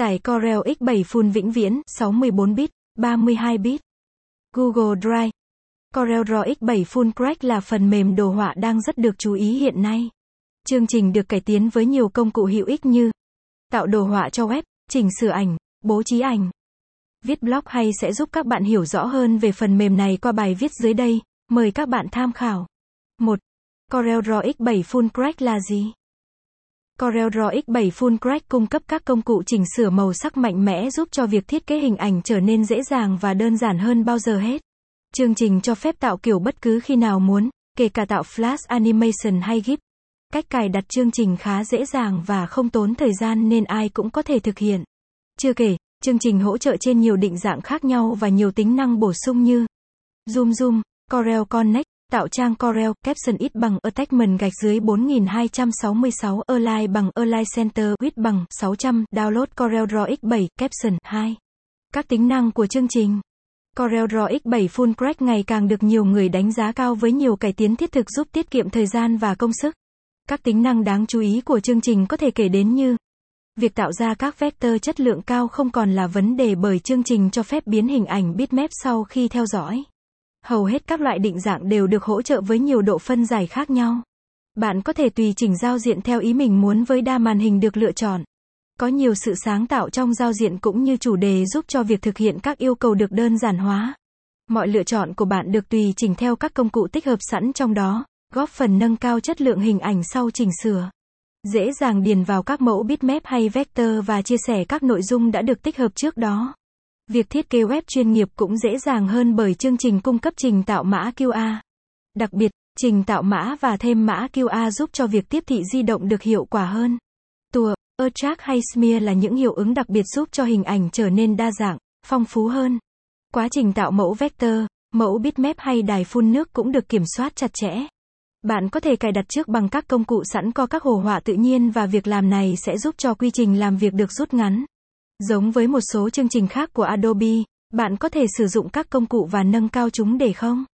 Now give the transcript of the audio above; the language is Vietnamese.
Tải Corel X7 Full vĩnh viễn, 64 bit, 32 bit. Google Drive. Corel Draw X7 Full Crack là phần mềm đồ họa đang rất được chú ý hiện nay. Chương trình được cải tiến với nhiều công cụ hữu ích như tạo đồ họa cho web, chỉnh sửa ảnh, bố trí ảnh. Viết blog hay sẽ giúp các bạn hiểu rõ hơn về phần mềm này qua bài viết dưới đây, mời các bạn tham khảo. 1. Corel Draw X7 Full Crack là gì? Corel Draw X7 Full Crack cung cấp các công cụ chỉnh sửa màu sắc mạnh mẽ giúp cho việc thiết kế hình ảnh trở nên dễ dàng và đơn giản hơn bao giờ hết. Chương trình cho phép tạo kiểu bất cứ khi nào muốn, kể cả tạo Flash Animation hay GIF. Cách cài đặt chương trình khá dễ dàng và không tốn thời gian nên ai cũng có thể thực hiện. Chưa kể, chương trình hỗ trợ trên nhiều định dạng khác nhau và nhiều tính năng bổ sung như Zoom Zoom, Corel Connect, Tạo trang Corel, caption ít bằng attachment gạch dưới 4266, align bằng align center, width bằng 600, download Corel Draw X7, caption 2. Các tính năng của chương trình Corel Draw X7 Full Crack ngày càng được nhiều người đánh giá cao với nhiều cải tiến thiết thực giúp tiết kiệm thời gian và công sức. Các tính năng đáng chú ý của chương trình có thể kể đến như Việc tạo ra các vector chất lượng cao không còn là vấn đề bởi chương trình cho phép biến hình ảnh bitmap sau khi theo dõi. Hầu hết các loại định dạng đều được hỗ trợ với nhiều độ phân giải khác nhau. Bạn có thể tùy chỉnh giao diện theo ý mình muốn với đa màn hình được lựa chọn. Có nhiều sự sáng tạo trong giao diện cũng như chủ đề giúp cho việc thực hiện các yêu cầu được đơn giản hóa. Mọi lựa chọn của bạn được tùy chỉnh theo các công cụ tích hợp sẵn trong đó, góp phần nâng cao chất lượng hình ảnh sau chỉnh sửa. Dễ dàng điền vào các mẫu bitmap hay vector và chia sẻ các nội dung đã được tích hợp trước đó. Việc thiết kế web chuyên nghiệp cũng dễ dàng hơn bởi chương trình cung cấp trình tạo mã QR. Đặc biệt, trình tạo mã và thêm mã QR giúp cho việc tiếp thị di động được hiệu quả hơn. Tua, Attract hay Smear là những hiệu ứng đặc biệt giúp cho hình ảnh trở nên đa dạng, phong phú hơn. Quá trình tạo mẫu vector, mẫu bitmap hay đài phun nước cũng được kiểm soát chặt chẽ. Bạn có thể cài đặt trước bằng các công cụ sẵn có các hồ họa tự nhiên và việc làm này sẽ giúp cho quy trình làm việc được rút ngắn. Giống với một số chương trình khác của Adobe, bạn có thể sử dụng các công cụ và nâng cao chúng để không?